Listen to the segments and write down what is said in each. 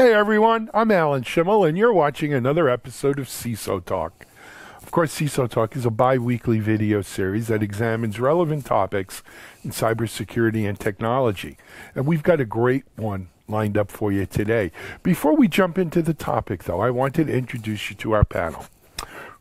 Hey everyone, I'm Alan Shimel, and you're watching another episode of CISO Talk. Of course, CISO Talk is a bi weekly video series that examines relevant topics in cybersecurity and technology. And we've got a great one lined up for you today. Before we jump into the topic, though, I wanted to introduce you to our panel.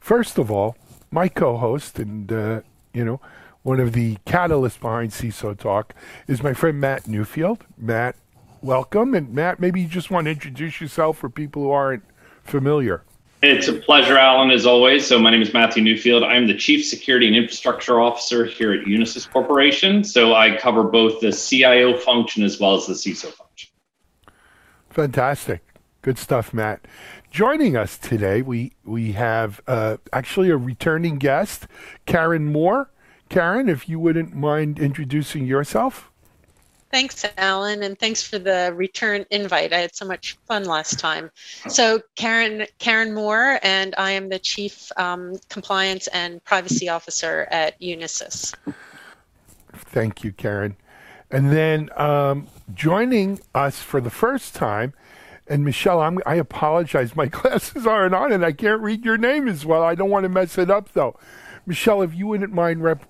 First of all, my co host and, uh, you know, one of the catalysts behind CISO Talk is my friend Matt Newfield. Matt welcome. And Matt, maybe you just want to introduce yourself for people who aren't familiar. It's a pleasure, Alan, as always. So, my name is Matthew Newfield. I'm the Chief Security and Infrastructure Officer here at Unisys Corporation. So, I cover both the CIO function as well as the CISO function. Fantastic. Good stuff, Matt. Joining us today, we, we have uh, actually a returning guest, Karen Moore. Karen, if you wouldn't mind introducing yourself. Thanks, Alan, and thanks for the return invite. I had so much fun last time. So, Karen Karen Moore, and I am the Chief um, Compliance and Privacy Officer at Unisys. Thank you, Karen. And then um, joining us for the first time, and Michelle, I'm, i apologize. My glasses aren't on, and I can't read your name as well. I don't want to mess it up, though. Michelle, if you wouldn't mind rep-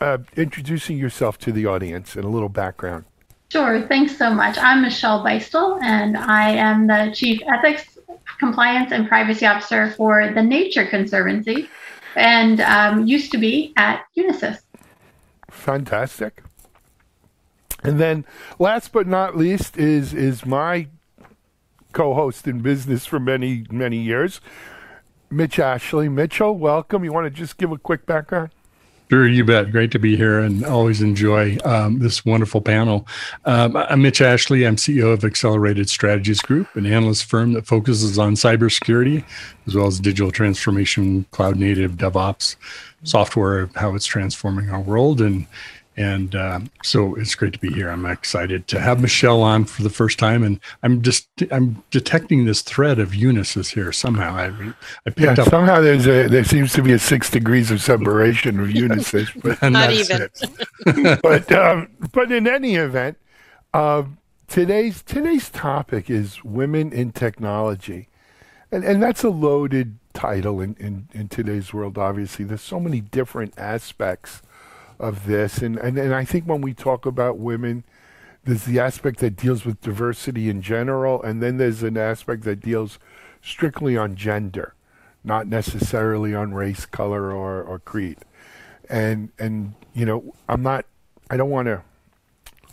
uh, introducing yourself to the audience and a little background. Sure. Thanks so much. I'm Michelle Beistle, and I am the Chief Ethics, Compliance, and Privacy Officer for the Nature Conservancy and um, used to be at Unisys. Fantastic. And then last but not least is is my co-host in business for many many years, Mitch Ashley. Mitchell, welcome. You want to just give a quick background? Sure, you bet. Great to be here and always enjoy um, this wonderful panel. Um, I'm Mitch Ashley. I'm CEO of Accelerated Strategies Group, an analyst firm that focuses on cybersecurity as well as digital transformation, cloud native, DevOps, software, how it's transforming our world. And and um, so it's great to be here. I'm excited to have Michelle on for the first time, and I'm just I'm detecting this thread of Unisys here somehow. I, I picked yeah, up somehow there's a there seems to be a six degrees of separation of Unisys, but not even. but um, but in any event, uh, today's today's topic is women in technology, and and that's a loaded title in, in, in today's world. Obviously, there's so many different aspects of this. And, and, and I think when we talk about women, there's the aspect that deals with diversity in general, and then there's an aspect that deals strictly on gender, not necessarily on race, color, or, or creed. And and you know, I'm not. I don't want to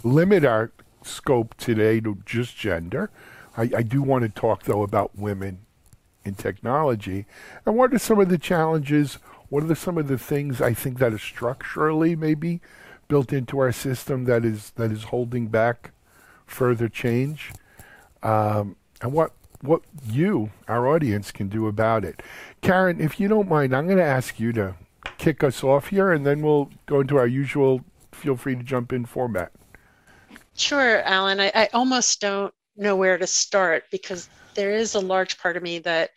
limit our scope today to just gender. I, I do want to talk though about women in technology and what are some of the challenges what are the, some of the things I think that are structurally maybe built into our system that is that is holding back further change, um, and what what you, our audience, can do about it. Karen, if you don't mind, I'm going to ask you to kick us off here, and then we'll go into our usual. Feel free to jump in format. Sure, Alan. I, I almost don't know where to start because there is a large part of me that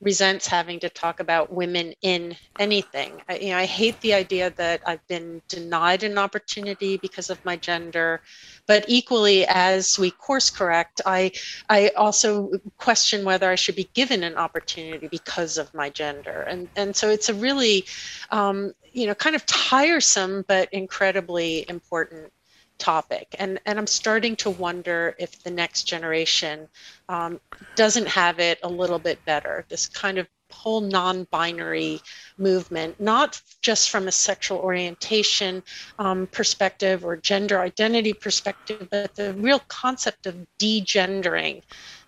resents having to talk about women in anything. I, you know, I hate the idea that I've been denied an opportunity because of my gender, but equally as we course correct, I I also question whether I should be given an opportunity because of my gender, and and so it's a really, um, you know, kind of tiresome but incredibly important topic. And, and I'm starting to wonder if the next generation um, doesn't have it a little bit better. This kind of whole non binary movement, not just from a sexual orientation um, perspective or gender identity perspective, but the real concept of degendering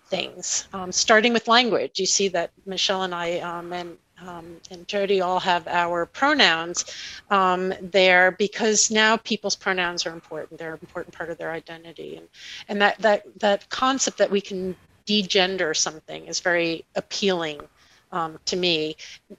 things, um, starting with language. You see that Michelle and I um, and um, and Jody all have our pronouns um, there because now people's pronouns are important. They're an important part of their identity, and and that that that concept that we can degender something is very appealing um, to me.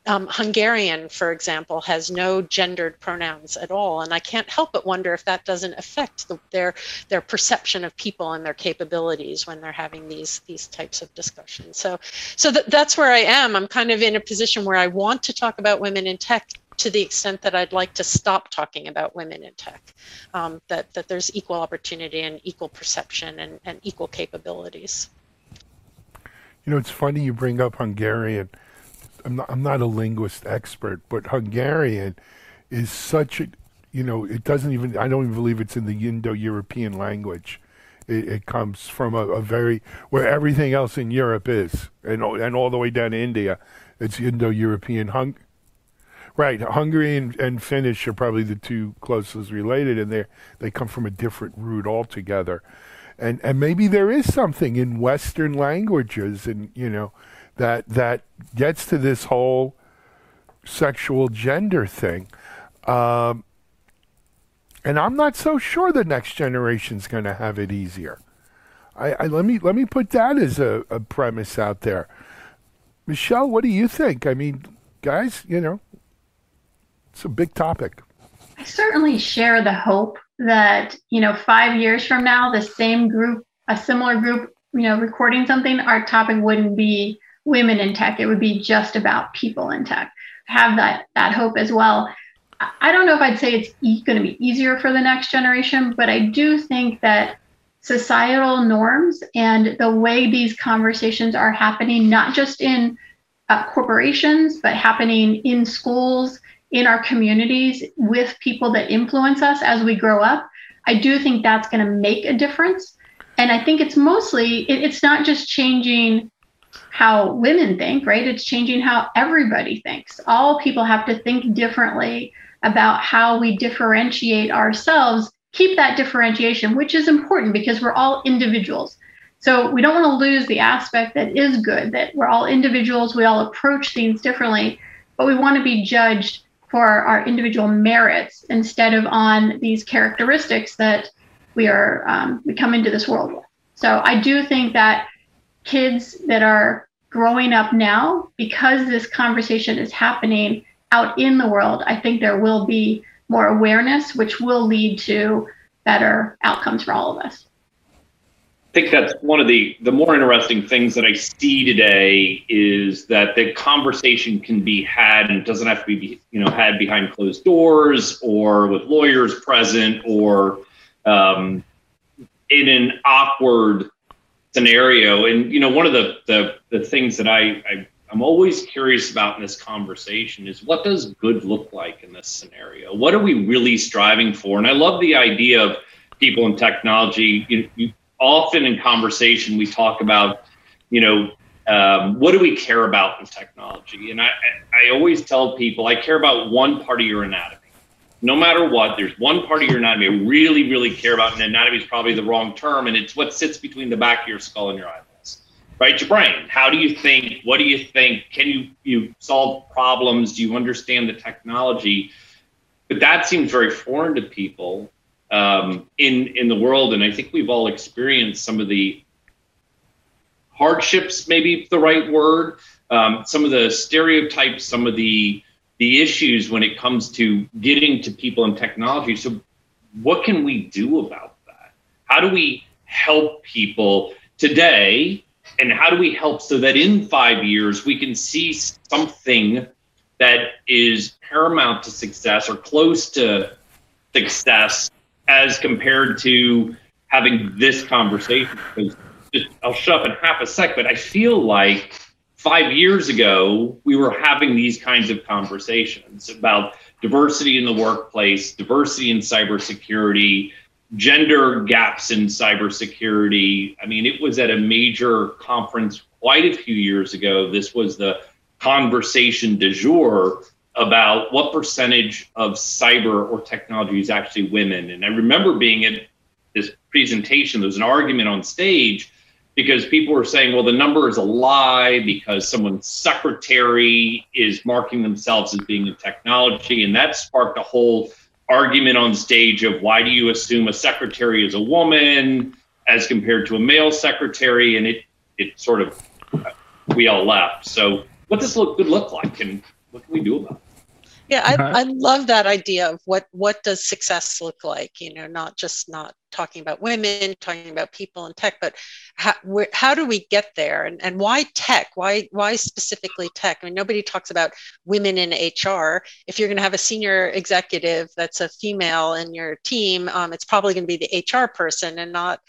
Um, Hungarian, for example, has no gendered pronouns at all, and I can't help but wonder if that doesn't affect the, their their perception of people and their capabilities when they're having these these types of discussions. So, so th- that's where I am. I'm kind of in a position where I want to talk about women in tech to the extent that I'd like to stop talking about women in tech, um, that, that there's equal opportunity and equal perception and, and equal capabilities. You know, it's funny you bring up Hungarian. I'm not, I'm not a linguist expert, but Hungarian is such a, you know, it doesn't even, I don't even believe it's in the Indo European language. It, it, comes from a, a, very, where everything else in Europe is, and, and all the way down to India. It's Indo European. Hung, right, Hungary and, and Finnish are probably the two closest related, and they they come from a different root altogether and and maybe there is something in Western languages, and you know, that that gets to this whole sexual gender thing. Um, and I'm not so sure the next generation's going to have it easier. I, I, let me let me put that as a, a premise out there. Michelle, what do you think? I mean, guys, you know, it's a big topic. I certainly share the hope that you know five years from now the same group a similar group you know recording something our topic wouldn't be women in tech it would be just about people in tech have that that hope as well i don't know if i'd say it's e- going to be easier for the next generation but i do think that societal norms and the way these conversations are happening not just in uh, corporations but happening in schools in our communities with people that influence us as we grow up, I do think that's going to make a difference. And I think it's mostly, it, it's not just changing how women think, right? It's changing how everybody thinks. All people have to think differently about how we differentiate ourselves, keep that differentiation, which is important because we're all individuals. So we don't want to lose the aspect that is good, that we're all individuals, we all approach things differently, but we want to be judged for our individual merits instead of on these characteristics that we are um, we come into this world with. So I do think that kids that are growing up now, because this conversation is happening out in the world, I think there will be more awareness, which will lead to better outcomes for all of us. I think that's one of the the more interesting things that I see today is that the conversation can be had and doesn't have to be you know had behind closed doors or with lawyers present or um, in an awkward scenario. And you know one of the the, the things that I, I I'm always curious about in this conversation is what does good look like in this scenario? What are we really striving for? And I love the idea of people in technology. You, you often in conversation we talk about, you know, um, what do we care about in technology? And I, I always tell people I care about one part of your anatomy. No matter what, there's one part of your anatomy I really, really care about, and anatomy is probably the wrong term, and it's what sits between the back of your skull and your eyeballs, right? Your brain. How do you think? What do you think? Can you you solve problems? Do you understand the technology? But that seems very foreign to people, um, in in the world, and I think we've all experienced some of the hardships, maybe the right word, um, some of the stereotypes, some of the the issues when it comes to getting to people and technology. So, what can we do about that? How do we help people today? And how do we help so that in five years we can see something that is paramount to success or close to success as compared to having this conversation. I'll shut up in half a sec, but I feel like five years ago we were having these kinds of conversations about diversity in the workplace, diversity in cybersecurity, gender gaps in cybersecurity. I mean, it was at a major conference quite a few years ago. This was the conversation du jour about what percentage of cyber or technology is actually women. And I remember being at this presentation, there was an argument on stage because people were saying, well, the number is a lie because someone's secretary is marking themselves as being in technology. And that sparked a whole argument on stage of why do you assume a secretary is a woman as compared to a male secretary? And it, it sort of, we all left. So what does look good look like? And what can we do about it? Yeah, I, uh-huh. I love that idea of what what does success look like. You know, not just not talking about women, talking about people in tech, but how, where, how do we get there, and and why tech? Why why specifically tech? I mean, nobody talks about women in HR. If you're going to have a senior executive that's a female in your team, um, it's probably going to be the HR person and not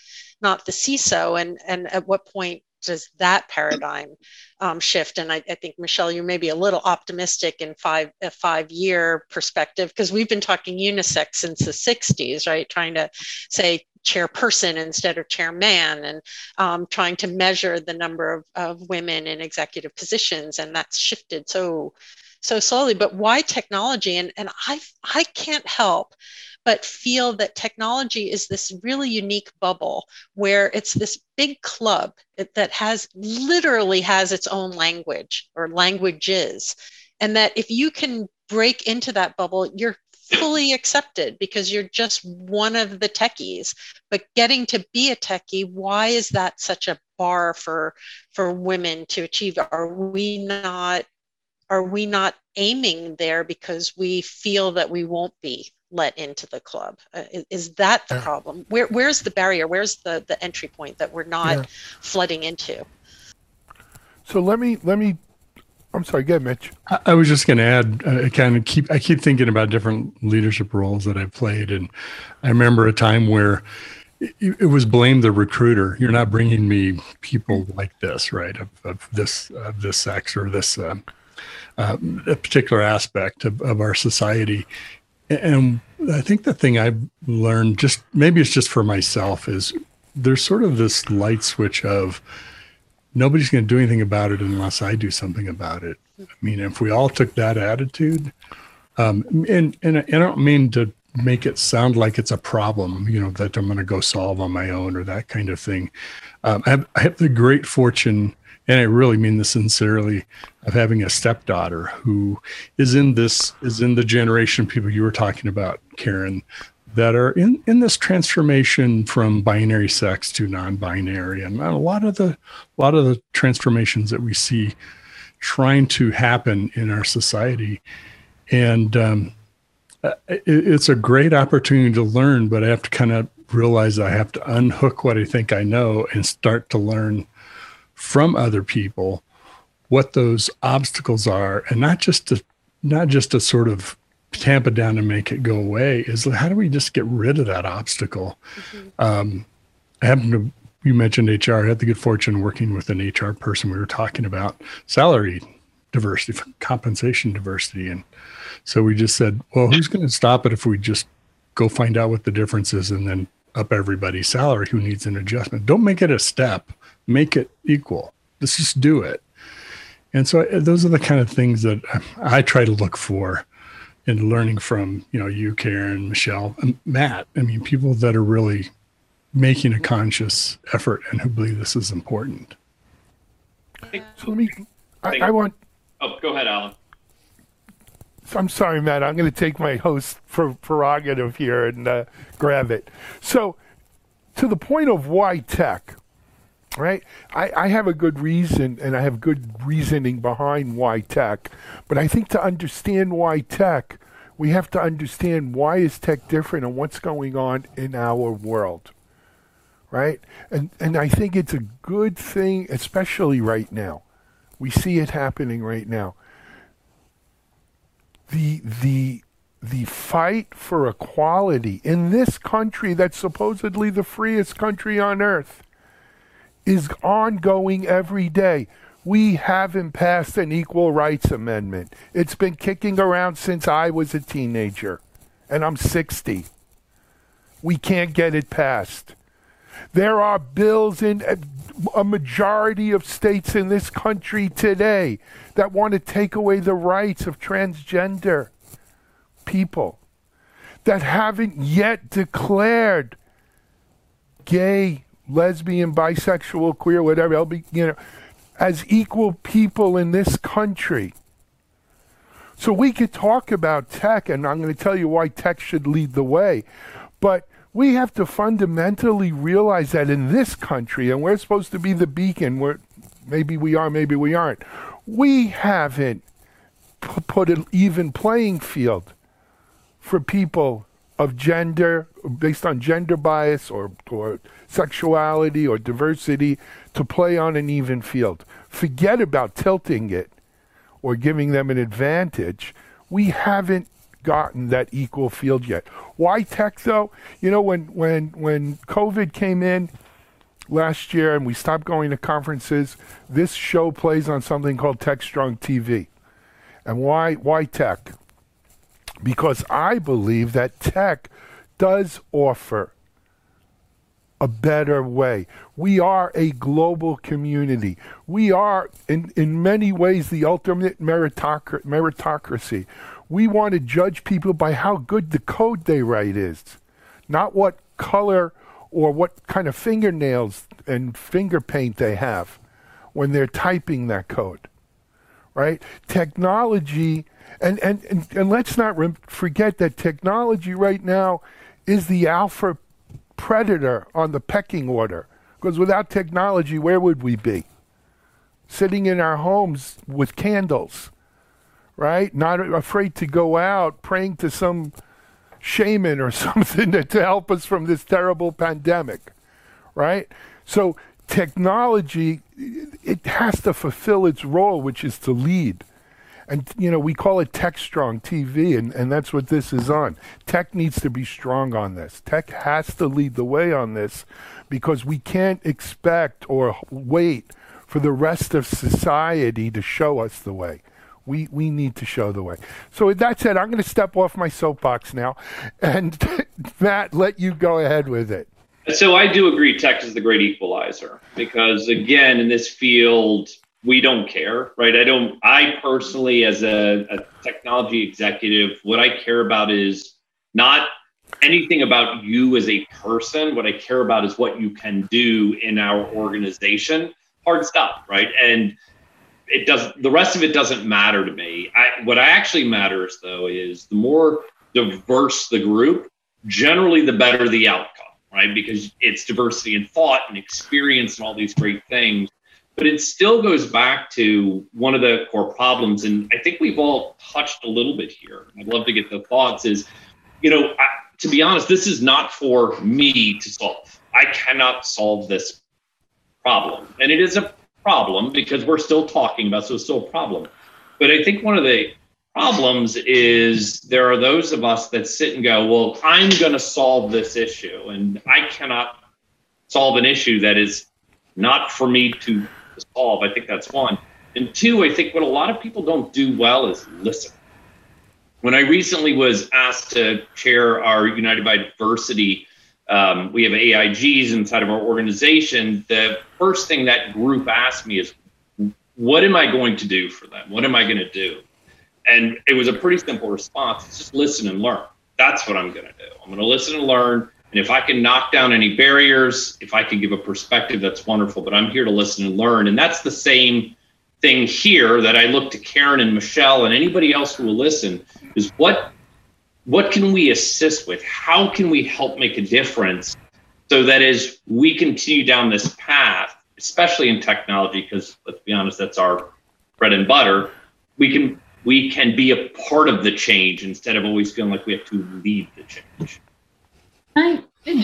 not the CISO. And and at what point does that paradigm um, shift? And I, I, think Michelle, you may be a little optimistic in five a five year perspective because we've been talking unisex since the 60s, right? Trying to say chairperson instead of chairman and um, trying to measure the number of, of women in executive positions and that's shifted so so slowly but why technology and and i i can't help but feel that technology is this really unique bubble where it's this big club that has literally has its own language or languages. And that if you can break into that bubble you're fully accepted because you're just one of the techies. But getting to be a techie why is that such a bar for for women to achieve? Are we not are we not aiming there because we feel that we won't be let into the club uh, is, is, that the problem where where's the barrier where's the the entry point that we're not yeah. flooding into so let me let me I'm sorry, go ahead, Mitch. I, I was just going to add, uh, kind of keep. I keep thinking about different leadership roles that I've played, and I remember a time where it, it was blame the recruiter. You're not bringing me people like this, right? Of, of this of this sex or this uh, uh, a particular aspect of, of our society. And I think the thing I've learned, just maybe it's just for myself, is there's sort of this light switch of nobody's going to do anything about it unless I do something about it. I mean, if we all took that attitude, um, and, and I don't mean to make it sound like it's a problem, you know, that I'm going to go solve on my own or that kind of thing. Um, I, have, I have the great fortune, and I really mean this sincerely, of having a stepdaughter who is in this is in the generation of people you were talking about, Karen, that are in, in this transformation from binary sex to non-binary. And a lot of the a lot of the transformations that we see trying to happen in our society. And um, it, it's a great opportunity to learn but i have to kind of realize i have to unhook what i think i know and start to learn from other people what those obstacles are and not just to not just to sort of tamp it down and make it go away is how do we just get rid of that obstacle? Mm-hmm. Um, I happen to, you mentioned HR. I had the good fortune working with an HR person. We were talking about salary diversity, compensation diversity. And so we just said, well, who's going to stop it if we just go find out what the difference is and then up everybody's salary who needs an adjustment? Don't make it a step, make it equal. Let's just do it. And so uh, those are the kind of things that I try to look for in learning from you know you karen michelle and matt i mean people that are really making a conscious effort and who believe this is important so let me i, I want oh go ahead alan I'm sorry, Matt. I'm going to take my host prerogative here and uh, grab it. So, to the point of why tech, right? I, I have a good reason and I have good reasoning behind why tech, but I think to understand why tech, we have to understand why is tech different and what's going on in our world. Right? And and I think it's a good thing, especially right now. We see it happening right now. The the the fight for equality in this country that's supposedly the freest country on earth is ongoing every day. We haven't passed an equal rights amendment. It's been kicking around since I was a teenager, and I'm 60. We can't get it passed. There are bills in uh, a majority of states in this country today that want to take away the rights of transgender people that haven't yet declared gay lesbian, bisexual, queer, whatever, LB, you know, as equal people in this country. So we could talk about tech, and I'm going to tell you why tech should lead the way. But we have to fundamentally realize that in this country, and we're supposed to be the beacon, where maybe we are, maybe we aren't, we haven't p- put an even playing field for people of gender, based on gender bias or, or sexuality or diversity, to play on an even field. Forget about tilting it or giving them an advantage. We haven't gotten that equal field yet. Why tech though? You know, when when when COVID came in, last year and we stopped going to conferences, this show plays on something called Techstrong TV. And why why tech? Because I believe that tech does offer a better way. We are a global community. We are, in, in many ways, the ultimate meritocr- meritocracy. We want to judge people by how good the code they write is, not what color or what kind of fingernails and finger paint they have when they're typing that code. Right? Technology, and, and, and, and let's not re- forget that technology right now is the alpha predator on the pecking order. Because without technology, where would we be? Sitting in our homes with candles, right? Not afraid to go out, praying to some shaman or something to, to help us from this terrible pandemic, right? So technology, it has to fulfill its role, which is to lead. And, you know, we call it Techstrong TV, and, and that's what this is on. Tech needs to be strong on this. Tech has to lead the way on this because we can't expect or wait for the rest of society to show us the way. We, we need to show the way. So with that said, I'm going to step off my soapbox now, and Matt, let you go ahead with it. So I do agree tech is the great equalizer because again, in this field, we don't care, right? I don't, I personally, as a, a technology executive, what I care about is not anything about you as a person. What I care about is what you can do in our organization. Hard stuff, right? And it doesn't the rest of it doesn't matter to me I, what actually matters though is the more diverse the group generally the better the outcome right because it's diversity in thought and experience and all these great things but it still goes back to one of the core problems. And i think we've all touched a little bit here. I'd love to get the thoughts is you know I, to be honest this is not for me to solve. I cannot solve this problem. And it is a problem because we're still talking about, so it's still a problem. But I think one of the problems is there are those of us that sit and go, well, I'm going to solve this issue, and I cannot solve an issue that is not for me to solve. I think that's one. And two, I think what a lot of people don't do well is listen. When I recently was asked to chair our United by Diversity um, we have AIGs inside of our organization. The first thing that group asked me is, what am I going to do for them? What am I going to do? And it was a pretty simple response. It's just listen and learn. That's what I'm going to do. I'm going to listen and learn. And if I can knock down any barriers, if I can give a perspective, that's wonderful. But I'm here to listen and learn. And that's the same thing here that I look to Karen and Michelle and anybody else who will listen is what what can we assist with? How can we help make a difference so that as we continue down this path, especially in technology, because let's be honest, that's our bread and butter, we can we can be a part of the change instead of always feeling like we have to lead the change.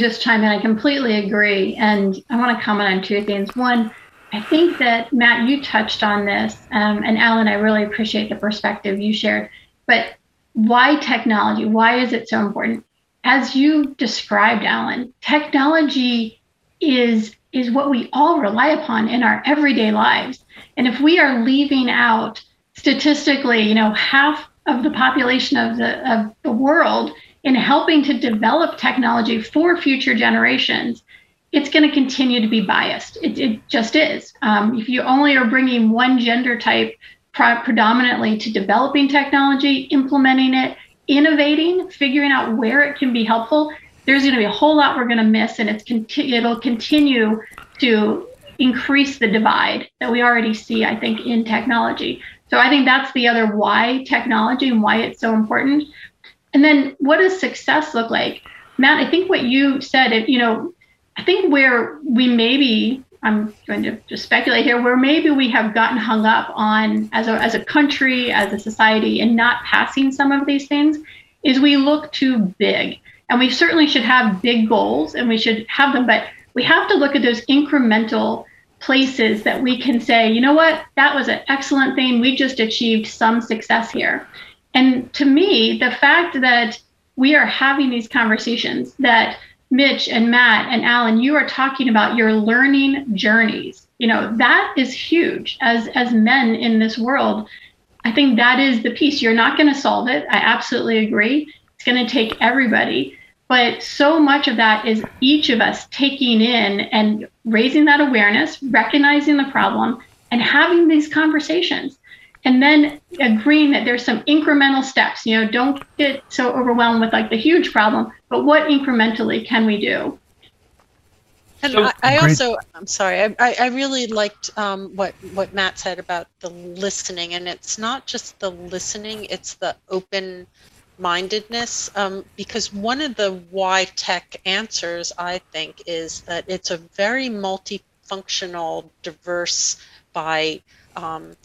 Just chime in. I completely agree. And I want to comment on two things. One, I think that Matt, you touched on this, um, and Alan, I really appreciate the perspective you shared. But why technology? Why is it so important? As you described, Alan, technology is is what we all rely upon in our everyday lives. And if we are leaving out statistically, you know, half of the population of the of the world in helping to develop technology for future generations, it's going to continue to be biased. It, it just is. Um, if you only are bringing one gender type predominantly to developing technology, implementing it, innovating, figuring out where it can be helpful, there's going to be a whole lot we're going to miss, and it's conti- it'll continue to increase the divide that we already see, I think, in technology. So I think that's the other why technology and why it's so important. And then what does success look like? Matt, I think what you said, you know, I think where we maybe I'm going to just speculate here, where maybe we have gotten hung up on as a, as a country, as a society, and not passing some of these things, is we look too big. And we certainly should have big goals and we should have them, but we have to look at those incremental places that we can say, you know what, that was an excellent thing. We just achieved some success here. And to me, the fact that we are having these conversations, that Mitch and Matt and Alan, you are talking about your learning journeys. You know, that is huge as as men in this world. I think that is the piece. You're not going to solve it. I absolutely agree. It's going to take everybody. But so much of that is each of us taking in and raising that awareness, recognizing the problem, and having these conversations. And then agreeing that there's some incremental steps. You know, don't get so overwhelmed with like the huge problem, but what incrementally can we do? And I, I also, I'm sorry, I, I really liked um, what what Matt said about the listening, and it's not just the listening; it's the open mindedness. Um, because one of the why tech answers, I think, is that it's a very multifunctional, diverse by um,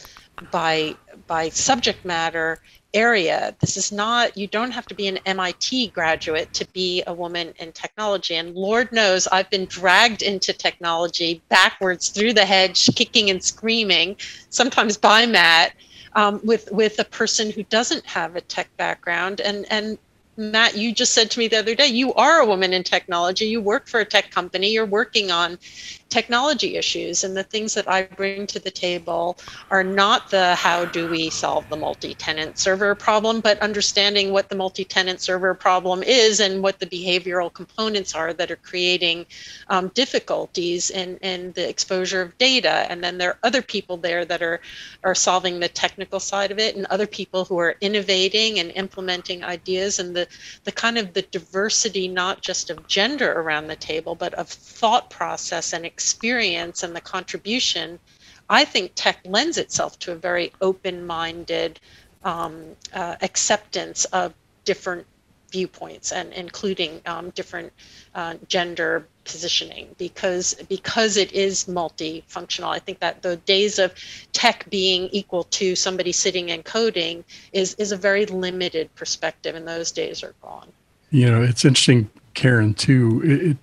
by by subject matter area. This is not, you don't have to be an MIT graduate to be a woman in technology. And Lord knows I've been dragged into technology backwards through the hedge, kicking and screaming, sometimes by Matt. Um, with with a person who doesn't have a tech background and and Matt, you just said to me the other day, you are a woman in technology. You work for a tech company. You're working on technology issues. And the things that I bring to the table are not the how do we solve the multi tenant server problem, but understanding what the multi tenant server problem is and what the behavioral components are that are creating um, difficulties in, in the exposure of data. And then there are other people there that are, are solving the technical side of it and other people who are innovating and implementing ideas and the, the kind of the diversity, not just of gender around the table, but of thought process and experience and the contribution, I think tech lends itself to a very open minded um, uh, acceptance of different viewpoints and including um, different uh, gender positioning because because it is multifunctional. I think that the days of tech being equal to somebody sitting and coding is is a very limited perspective and those days are gone. You know it's interesting karen too. It,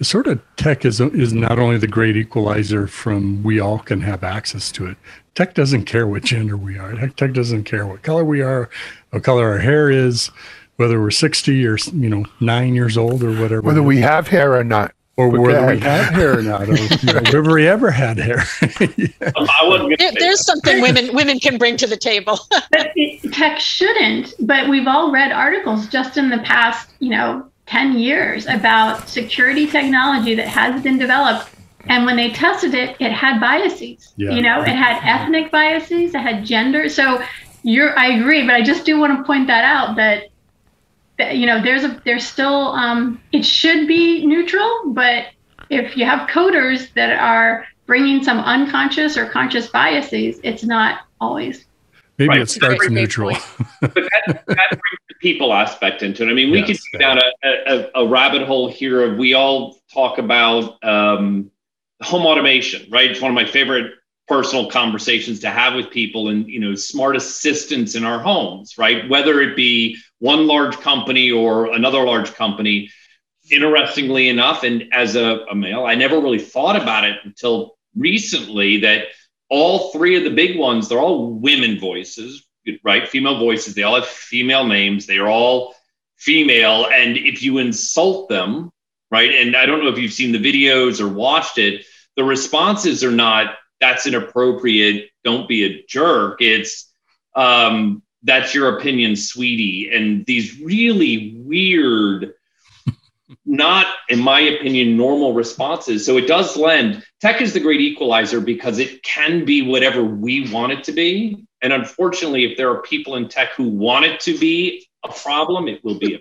sort of tech is is not only the great equalizer from we all can have access to it. Tech doesn't care what gender we are. Tech, tech doesn't care what color we are, what color our hair is, whether we're 60 or you know 9 years old or whatever. Whether we have hair or not. Or whether we have hair or not, or you know, whether we ever had hair. yeah. I there, there's something women women can bring to the table. but it, tech shouldn't. But we've all read articles just in the past, you know, 10 years about security technology that has been developed. And when they tested it, it had biases. Yeah. You know, it had ethnic biases, it had gender. So you're, I agree, but I just do want to point that out that, that you know, there's a, there's still, um, it should be neutral, but if you have coders that are bringing some unconscious or conscious biases, it's not always Maybe right. it starts neutral. but that, that, brings the people aspect into it. I mean, we yes, could go down a, a, a, rabbit hole here of we all talk about um, home automation, right? It's one of my favorite personal conversations to have with people and you know smart assistants in our homes right whether it be one large company or another large company interestingly enough and as a, a male i never really thought about it until recently that all three of the big ones, they're all women voices, right? Female voices. They all have female names. They are all female. And if you insult them, right? And I don't know if you've seen the videos or watched it, the responses are not, that's inappropriate. Don't be a jerk. It's, um, that's your opinion, sweetie. And these really weird, not, in my opinion, normal responses. So it does lend. Tech is the great equalizer because it can be whatever we want it to be. And unfortunately, if there are people in tech who want it to be a problem, it will be a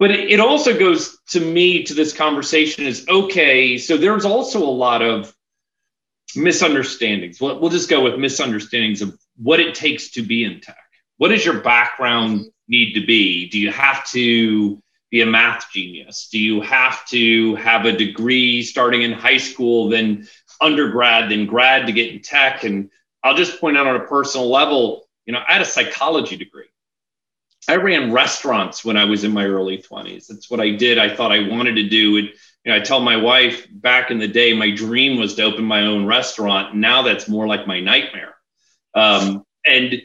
but it also goes to me to this conversation is okay so there's also a lot of misunderstandings we'll, we'll just go with misunderstandings of what it takes to be in tech what does your background need to be do you have to be a math genius? Do you have to have a degree starting in high school, then undergrad, then grad to get in tech? And I'll just point out on a personal level, you know, I had a psychology degree. I ran restaurants when I was in my early 20s. That's what I did. I thought I wanted to do it. You know, I tell my wife back in the day, my dream was to open my own restaurant. Now that's more like my nightmare. Um, and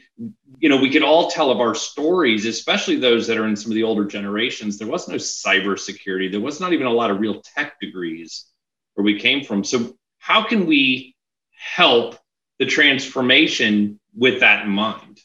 you know, we could all tell of our stories, especially those that are in some of the older generations. There was no cybersecurity. There was not even a lot of real tech degrees where we came from. So, how can we help the transformation with that in mind?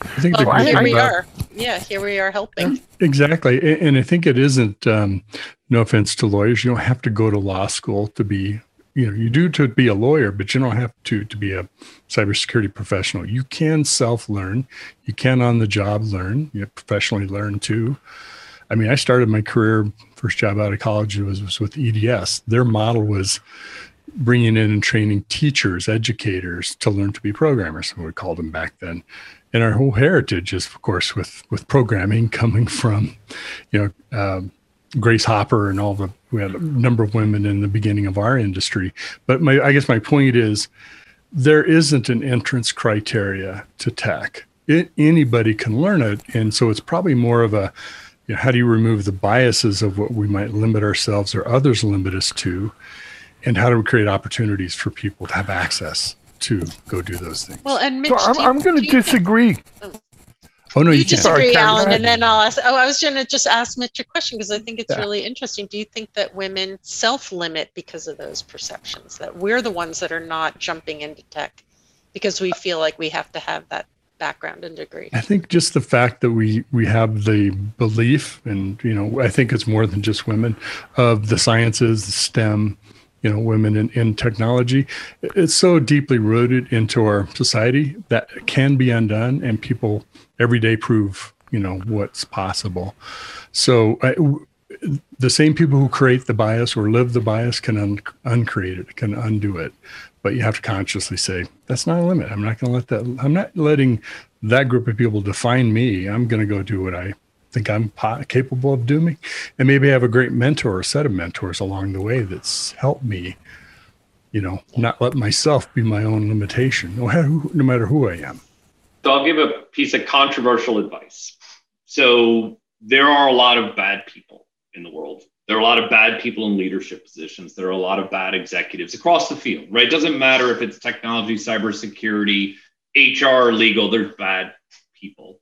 I think well, here great we are. Yeah, here we are helping. Exactly. And I think it isn't, um, no offense to lawyers, you don't have to go to law school to be, you know, you do to be a lawyer, but you don't have to to be a cybersecurity professional. You can self learn, you can on the job learn, you professionally learn too. I mean, I started my career, first job out of college was, was with EDS. Their model was bringing in and training teachers, educators to learn to be programmers, we called them back then and our whole heritage is, of course, with with programming coming from, you know, um, Grace Hopper and all the we had a number of women in the beginning of our industry. But my, I guess my point is, there isn't an entrance criteria to tech. It, anybody can learn it, and so it's probably more of a, you know, how do you remove the biases of what we might limit ourselves or others limit us to, and how do we create opportunities for people to have access to go do those things? Well, and Mitch, So I'm, I'm going to you think- disagree. Oh, oh no, you you can't. Sorry, disagree, Alan, and then I'll ask. Oh, I was going to just ask Mitch a question because I think it's Yeah. really interesting. Do you think that women self-limit because of those perceptions that we're the ones that are not jumping into tech because we feel like we have to have that background and degree? I think just the fact that we we have the belief, and you know, I think it's more than just women, of the sciences, the STEM, you know, women in, in technology. It's so deeply rooted into our society that it can be undone, and people every day prove, you know, what's possible. So the same people who create the bias or live the bias can un- uncreate it, can undo it. But you have to consciously say, that's not a limit. I'm not going to let that, I'm not letting that group of people define me. I'm going to go do what I think I'm po- capable of doing. And maybe I have a great mentor or set of mentors along the way that's helped me, you know, not let myself be my own limitation, no matter who, no matter who I am. So I'll give a piece of controversial advice. So there are a lot of bad people in the world. There are a lot of bad people in leadership positions. There are a lot of bad executives across the field, right? It doesn't matter if it's technology, cybersecurity, HR, legal, there's bad people.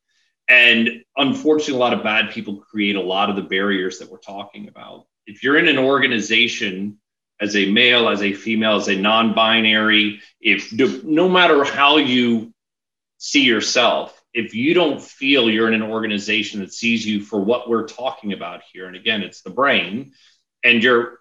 And unfortunately, a lot of bad people create a lot of the barriers that we're talking about. If you're in an organization as a male, as a female, as a non binary, if no matter how you see yourself, if you don't feel you're in an organization that sees you for what we're talking about here, and again, it's the brain and your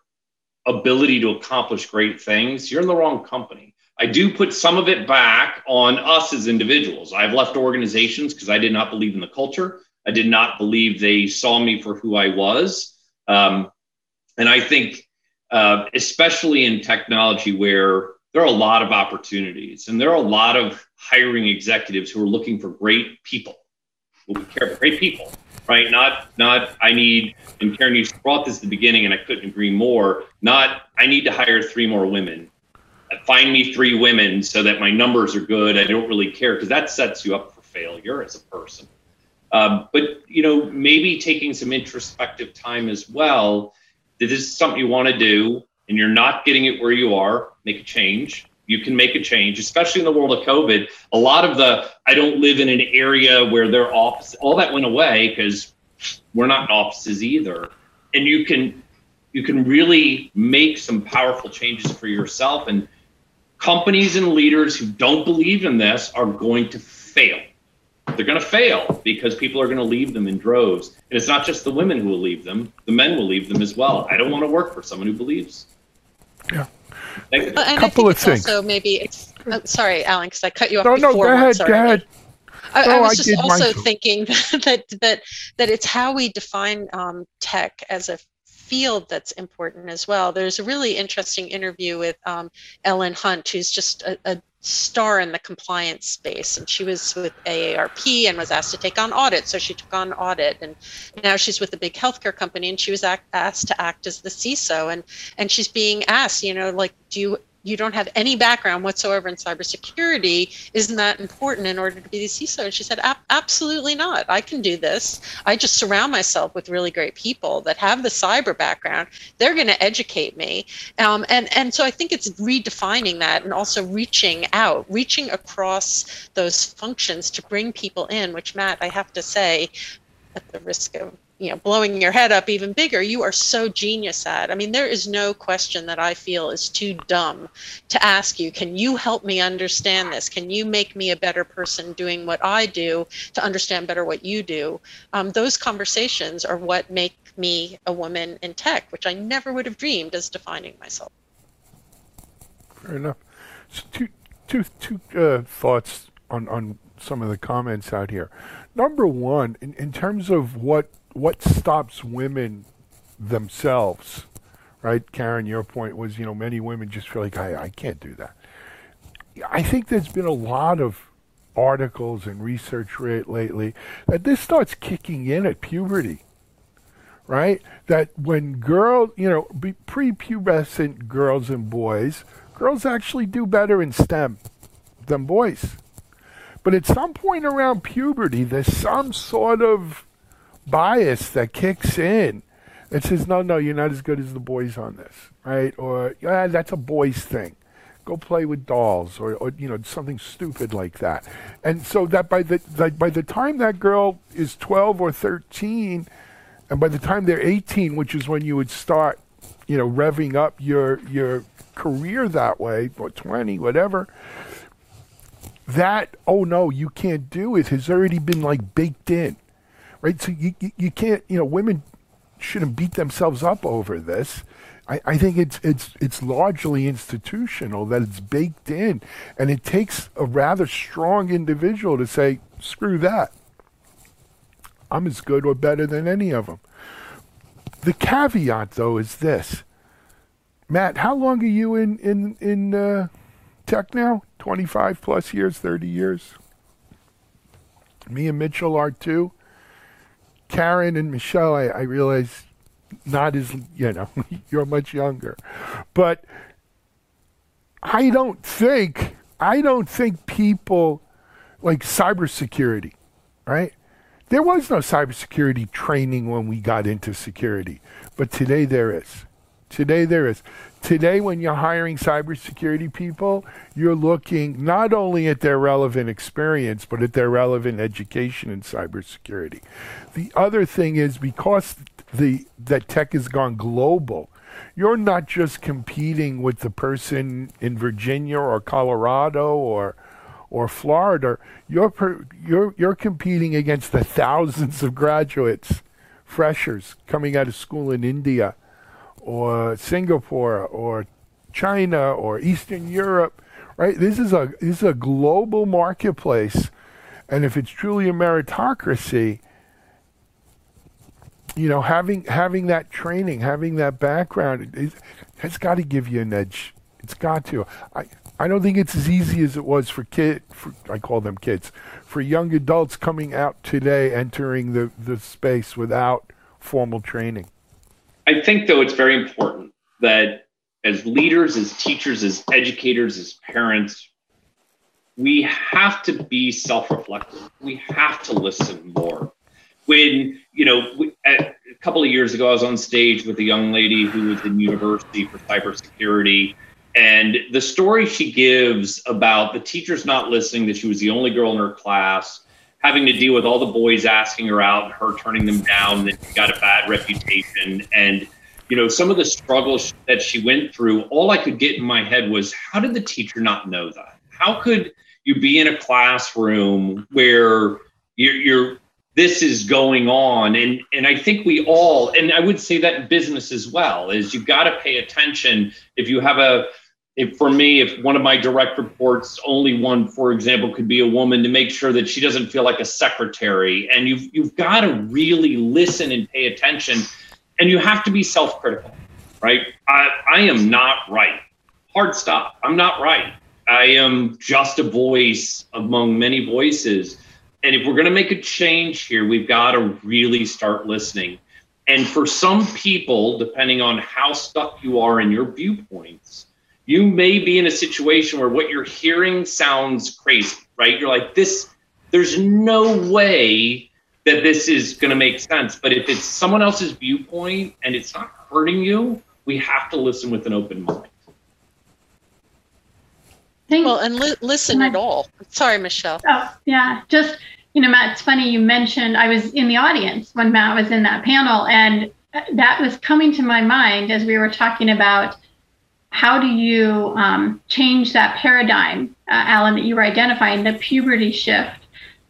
ability to accomplish great things, you're in the wrong company. I do put some of it back on us as individuals. I've left organizations because I did not believe in the culture. I did not believe they saw me for who I was. Um, and I think, uh, especially in technology, where there are a lot of opportunities and there are a lot of hiring executives who are looking for great people. we care about great people, right? Not, not, I need, and Karen, you brought this at the beginning and I couldn't agree more. Not, I need to hire three more women. Find me three women so that my numbers are good. I don't really care because that sets you up for failure as a person. Um, but you know, maybe taking some introspective time as well. That this is something you want to do, and you're not getting it where you are. Make a change. You can make a change, especially in the world of COVID. A lot of the I don't live in an area where their office, all that went away because we're not in offices either. And you can you can really make some powerful changes for yourself. And companies and leaders who don't believe in this are going to fail. They're going to fail because people are going to leave them in droves. And it's not just the women who will leave them, the men will leave them as well. I don't want to work for someone who believes. Yeah. Thank you. Well, and Couple I of it's things. Also, maybe it's. I'm sorry, Alan, because I cut you off No, no, go ahead, go ahead. I, I was I just did also too. thinking that that that it's how we define um, tech as a field that's important as well. There's a really interesting interview with um, Ellen Hunt, who's just a, a star in the compliance space, and she was with AARP and was asked to take on audit, so she took on audit, and now she's with a big healthcare company, and she was act, asked to act as the CISO, and and she's being asked, you know, like, do you you don't have any background whatsoever in cybersecurity. Isn't that important in order to be the CISO? And she said, absolutely not. I can do this. I just surround myself with really great people that have the cyber background. They're going to educate me. Um, and, and so I think it's redefining that and also reaching out, reaching across those functions to bring people in, which Matt, I have to say, at the risk of you know blowing your head up even bigger you are so genius at. I mean there is no question that i feel is too dumb to ask you can you help me understand this? Can you make me a better person doing what i do to understand better what you do? Um, those conversations are what make me a woman in tech which i never would have dreamed as defining myself. Fair enough. So two two two uh, thoughts on on some of the comments out here. Number one in, in terms of what what stops women themselves, right? Karen, your point was, you know, many women just feel like, I, I can't do that. I think there's been a lot of articles and research rate lately that this starts kicking in at puberty, right? That when girls, you know, prepubescent girls and boys, girls actually do better in STEM than boys. But at some point around puberty, there's some sort of bias that kicks in that says, no, no, you're not as good as the boys on this, right? Or, yeah, that's a boys thing. Go play with dolls or, or, you know, something stupid like that. And so that by the, by the time that girl is 12 or 13, and by the time they're 18, which is when you would start, you know, revving up your, your career that way, or 20, whatever, that, oh no, you can't do it, has already been like baked in right? So you, you, you can't, you know, women shouldn't beat themselves up over this. I, I think it's it's it's largely institutional that it's baked in, and it takes a rather strong individual to say, "Screw that. I'm as good or better than any of them." The caveat, though, is this: Mat, how long are you in in in uh, tech now? Twenty five plus years, thirty years. Me and Mitchell are too. Karen and Michelle, I, I realize not as you know you're much younger, but I don't think I don't think people like cybersecurity, right? There was no cybersecurity training when we got into security, but today there is. Today there is. Today, when you're hiring cybersecurity people, you're looking not only at their relevant experience, but at their relevant education in cybersecurity. The other thing is because the that tech has gone global, you're not just competing with the person in Virginia or Colorado or or Florida. You're per, you're you're competing against the thousands of graduates, freshers coming out of school in India or Singapore or China or Eastern Europe, right? This is a this is a global marketplace, and if it's truly a meritocracy, you know, having having that training, having that background, it, has got to give you an edge. It's got to. I I don't think it's as easy as it was for kid. For, I call them kids. For young adults coming out today, entering the the space without formal training. I think, though, it's very important that as leaders, as teachers, as educators, as parents, we have to be self reflective. We have to listen more. When, you know, we, a couple of years ago, I was on stage with a young lady who was in university for cybersecurity. And the story she gives about the teachers not listening, that she was the only girl in her class, having to deal with all the boys asking her out and her turning them down, that she got a bad reputation. And, you know, some of the struggles that she went through, all I could get in my head was how did the teacher not know that? How could you be in a classroom where you're, you're this is going on and and i think we all and i would say that in business as well is you've got to pay attention if you have a if for me, if one of my direct reports, only one, for example, could be a woman to make sure that she doesn't feel like a secretary. And you've you've got to really listen and pay attention, and you have to be self-critical, right? I, I am not right. Hard stop. I'm not right. I am just a voice among many voices. And if we're going to make a change here, we've got to really start listening. And for some people, depending on how stuck you are in your viewpoints, you may be in a situation where what you're hearing sounds crazy, right? You're like, this, there's no way that this is going to make sense. But if it's someone else's viewpoint and it's not hurting you, we have to listen with an open mind. Thank- Well, and li- listen at all. Sorry, Michelle. Oh, yeah. Just, you know, Mat, it's funny you mentioned I was in the audience when Mat was in that panel, and that was coming to my mind as we were talking about how do you um, change that paradigm, uh, Alan, that you were identifying, the puberty shift,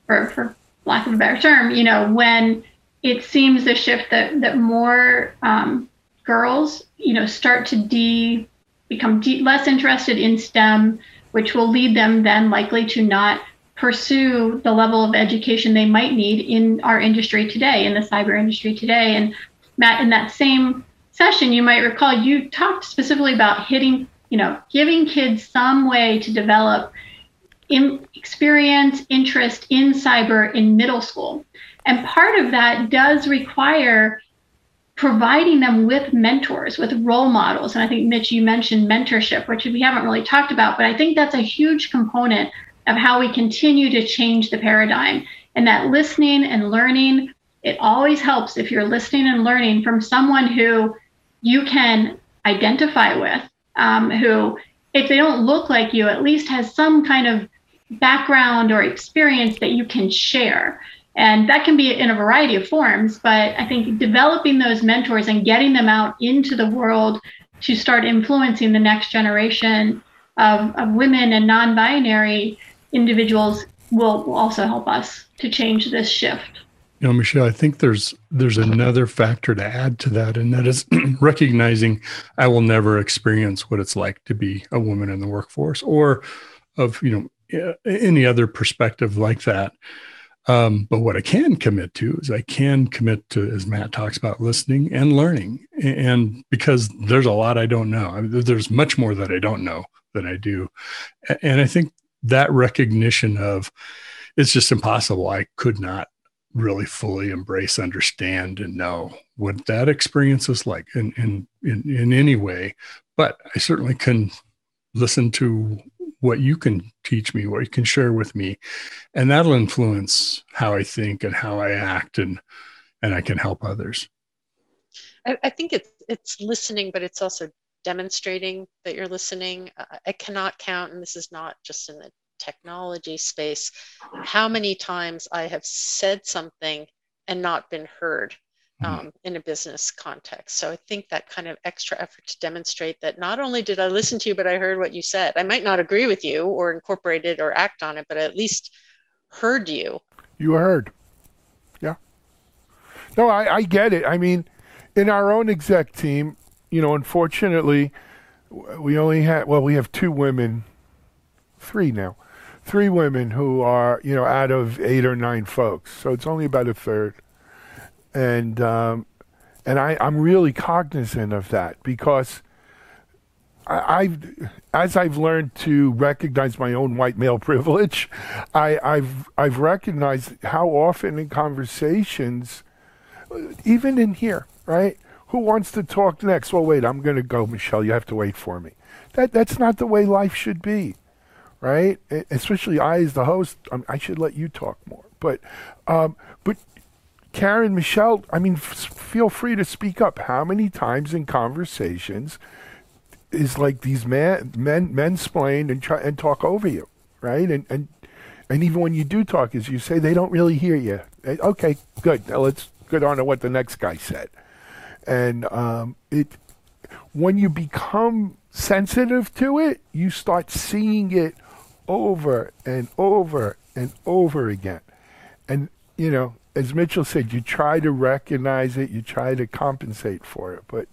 for, for lack of a better term, you know, when it seems the shift that, that more um, girls, you know, start to de become de- less interested in STEM, which will lead them then likely to not pursue the level of education they might need in our industry today, in the cyber industry today. And Mat, in that same session, you might recall you talked specifically about hitting, you know, giving kids some way to develop in experience, interest in cyber in middle school. And part of that does require providing them with mentors, with role models. And I think, Mitch, you mentioned mentorship, which we haven't really talked about, but I think that's a huge component of how we continue to change the paradigm. And that listening and learning, it always helps if you're listening and learning from someone who you can identify with, um, who, if they don't look like you, at least has some kind of background or experience that you can share. And that can be in a variety of forms, but I think developing those mentors and getting them out into the world to start influencing the next generation of, of women and non binary individuals will, will also help us to change this shift. You know, Michelle, I think there's there's another factor to add to that, and that is recognizing I will never experience what it's like to be a woman in the workforce, or of you know any other perspective like that. Um, but what I can commit to is I can commit to, as Mat talks about, listening and learning. And because there's a lot I don't know, I mean, there's much more that I don't know than I do. And I think that recognition of it's just impossible. I could not really fully embrace, understand, and know what that experience is like in, in, in, in any way. But I certainly can listen to what you can teach me, what you can share with me, and that'll influence how I think and how I act, and and I can help others. I, I think it's it's listening, but it's also demonstrating that you're listening. I cannot count, and this is not just in the technology space, how many times I have said something and not been heard um, in a business context. So I think that kind of extra effort to demonstrate that not only did I listen to you, but I heard what you said. I might not agree with you or incorporate it or act on it, but I at least heard you. You heard. Yeah. No, I, I get it. I mean, in our own exec team, you know, unfortunately, we only had, well, we have two women, three now, three women who are, you know, out of eight or nine folks. So it's only about a third and um, and I, I'm really cognizant of that because I, I've as I've learned to recognize my own white male privilege, I, I've I've recognized how often in conversations, even in here, right? Who wants to talk next? Well, wait, I'm going to go, Michelle. You have to wait for me. That that's not the way life should be, right? Especially I, as the host, I'm, i should let you talk more. But um, but Karen, Michelle, I mean, f- feel free to speak up. How many times in conversations is like these men men men explain and try and talk over you, right? And and and even when you do talk, as you say, they don't really hear you. Eh, okay, good. Now let's get on to what the next guy said. And um, it when you become sensitive to it, you start seeing it over and over and over again. And you know, as Mitchell said, you try to recognize it, you try to compensate for it, but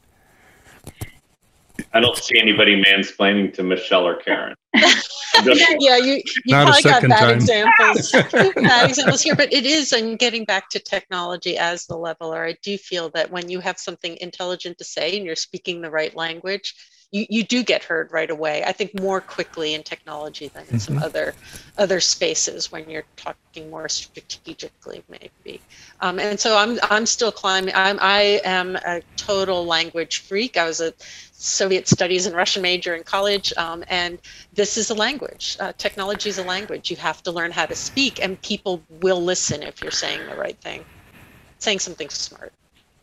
I don't see anybody mansplaining to Michelle or Karen. yeah, you, you probably got bad time. examples, bad examples here, but it is, and getting back to technology as the leveler, I do feel that when you have something intelligent to say and you're speaking the right language, you, you do get heard right away. I think more quickly in technology than in mm-hmm. some other other spaces when you're talking more strategically, maybe. Um, and so I'm I'm still climbing. I'm I am a total language freak. I was a Soviet studies and Russian major in college, um, and this is a language. Uh, technology is a language. You have to learn how to speak, and people will listen if you're saying the right thing, saying something smart.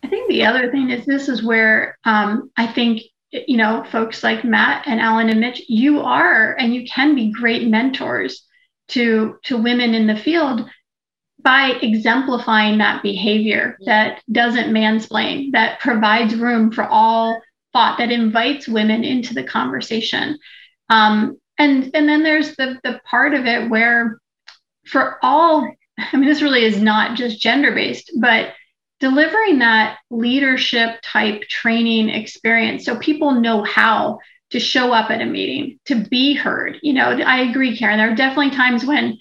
I think the other thing is this is where um, I think you know folks like Mat and Alan and Mitch, you are and you can be great mentors to to women in the field by exemplifying that behavior that doesn't mansplain, that provides room for all thought, that invites women into the conversation. Um, and and then there's the the part of it where for all, I mean, this really is not just gender based, but delivering that leadership type training experience so people know how to show up at a meeting, to be heard. You know, I agree, Karen. There are definitely times when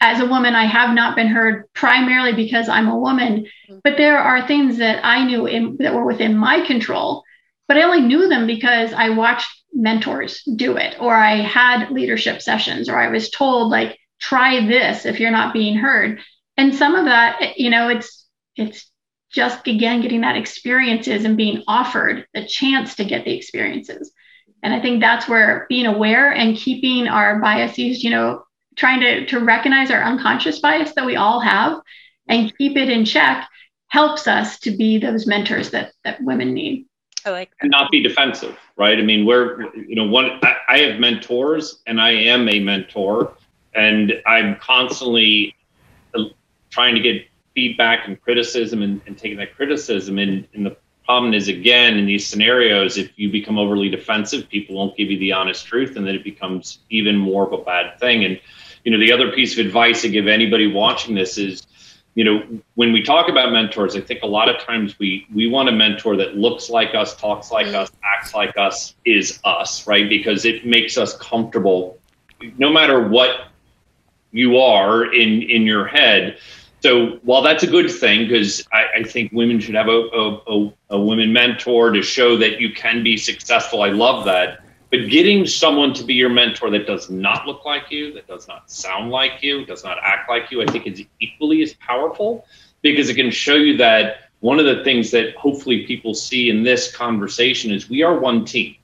as a woman, I have not been heard primarily because I'm a woman, mm-hmm. but there are things that I knew in, that were within my control, but I only knew them because I watched mentors do it, or I had leadership sessions, or I was told like, try this if you're not being heard. And some of that, you know, it's it's just again getting that experiences and being offered the chance to get the experiences. And I think that's where being aware and keeping our biases, you know, trying to, to recognize our unconscious bias that we all have and keep it in check helps us to be those mentors that, that women need. I like that. And not be defensive, right? I mean, we're, you know, one, I, I have mentors and I am a mentor and I'm constantly uh, trying to get feedback and criticism and, and taking that criticism. And, and the problem is, again, in these scenarios, if you become overly defensive, people won't give you the honest truth and then it becomes even more of a bad thing. And you know, the other piece of advice I give anybody watching this is, you know, when we talk about mentors, I think a lot of times we we want a mentor that looks like us, talks like mm-hmm. us, acts like us, is us, right? Because it makes us comfortable, no matter what you are in in your head. So while that's a good thing, because I, I, think women should have a, a, a, a women mentor to show that you can be successful. I love that. But getting someone to be your mentor that does not look like you, that does not sound like you, does not act like you, I think is equally as powerful because it can show you that one of the things that hopefully people see in this conversation is we are one team.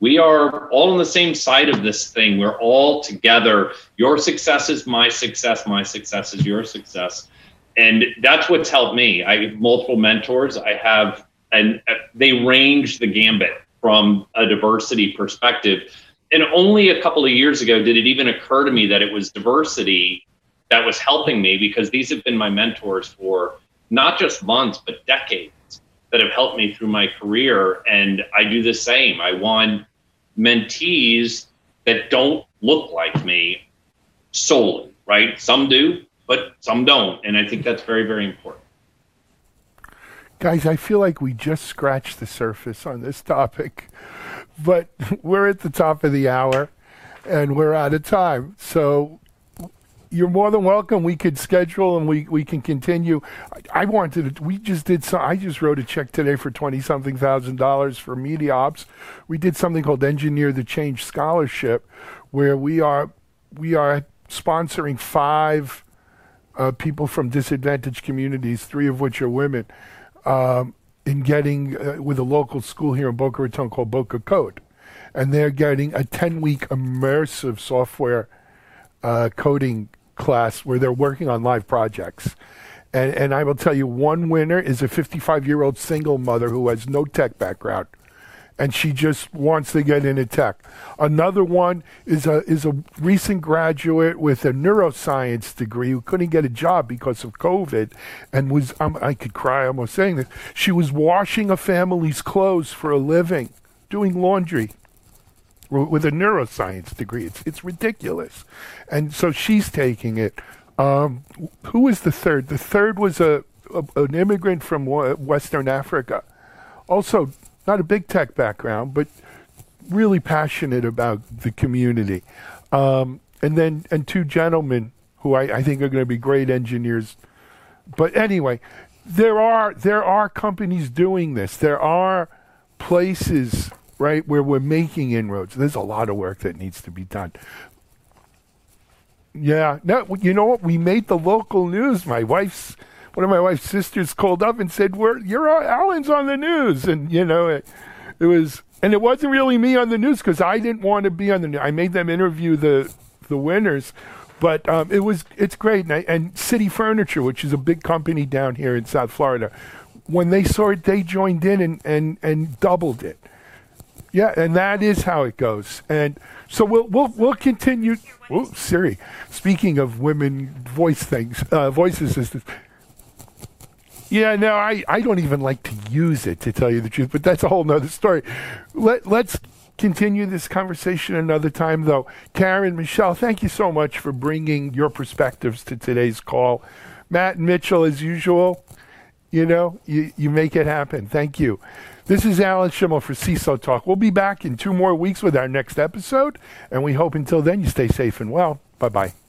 We are all on the same side of this thing. We're all together. Your success is my success. My success is your success. And that's what's helped me. I have multiple mentors. I have, and they range the gambit from a diversity perspective. And only a couple of years ago did it even occur to me that it was diversity that was helping me because these have been my mentors for not just months, but decades that have helped me through my career. And I do the same. I want mentees that don't look like me solely, right? Some do, but some don't. And I think that's very, very important. Guys, I feel like we just scratched the surface on this topic, but we're at the top of the hour and we're out of time. So you're more than welcome. We could schedule and we, we can continue. I, I wanted to, we just did some, I just wrote a check today for 20 something thousand dollars for MediaOps. We did something called Engineer the Change Scholarship where we are, we are sponsoring five uh, people from disadvantaged communities, three of which are women um, in getting uh, with a local school here in Boca Raton called Boca Code, and they're getting a ten week immersive software uh, coding class where they're working on live projects. And, and I will tell you, one winner is a 55 year old single mother who has no tech background and she just wants to get into tech. Another one is a is a recent graduate with a neuroscience degree who couldn't get a job because of COVID, and was um, I could cry almost saying this. She was washing a family's clothes for a living, doing laundry. With a neuroscience degree, it's it's ridiculous, and so she's taking it. Um, who was the third? The third was a, a an immigrant from Western Africa, also not a big tech background, but really passionate about the community. Um, and then and two gentlemen who I, I think are going to be great engineers. But anyway, there are there are companies doing this. There are places right where we're making inroads. There's a lot of work that needs to be done. Yeah, no, you know what? We made the local news. My wife's one of my wife's sisters called up and said, "We're you're Alan's on the news," and you know it, it was and it wasn't really me on the news because I didn't want to be on the news. I made them interview the the winners, but um, it was it's great. And, I, and City Furniture, which is a big company down here in South Florida, when they saw it, they joined in and and and doubled it. Yeah, and that is how it goes. And so we'll we'll we'll continue. Oh, Siri. Speaking of women voice things, uh, voice assistants. Yeah, no, I, I don't even like to use it to tell you the truth, but that's a whole nother story. Let let's continue this conversation another time, though. Karen, Michelle, thank you so much for bringing your perspectives to today's call. Mat and Mitchell, as usual, you know, you, you make it happen. Thank you. This is Alan Shimel for CISO Talk. We'll be back in two more weeks with our next episode, and we hope until then you stay safe and well. Bye bye.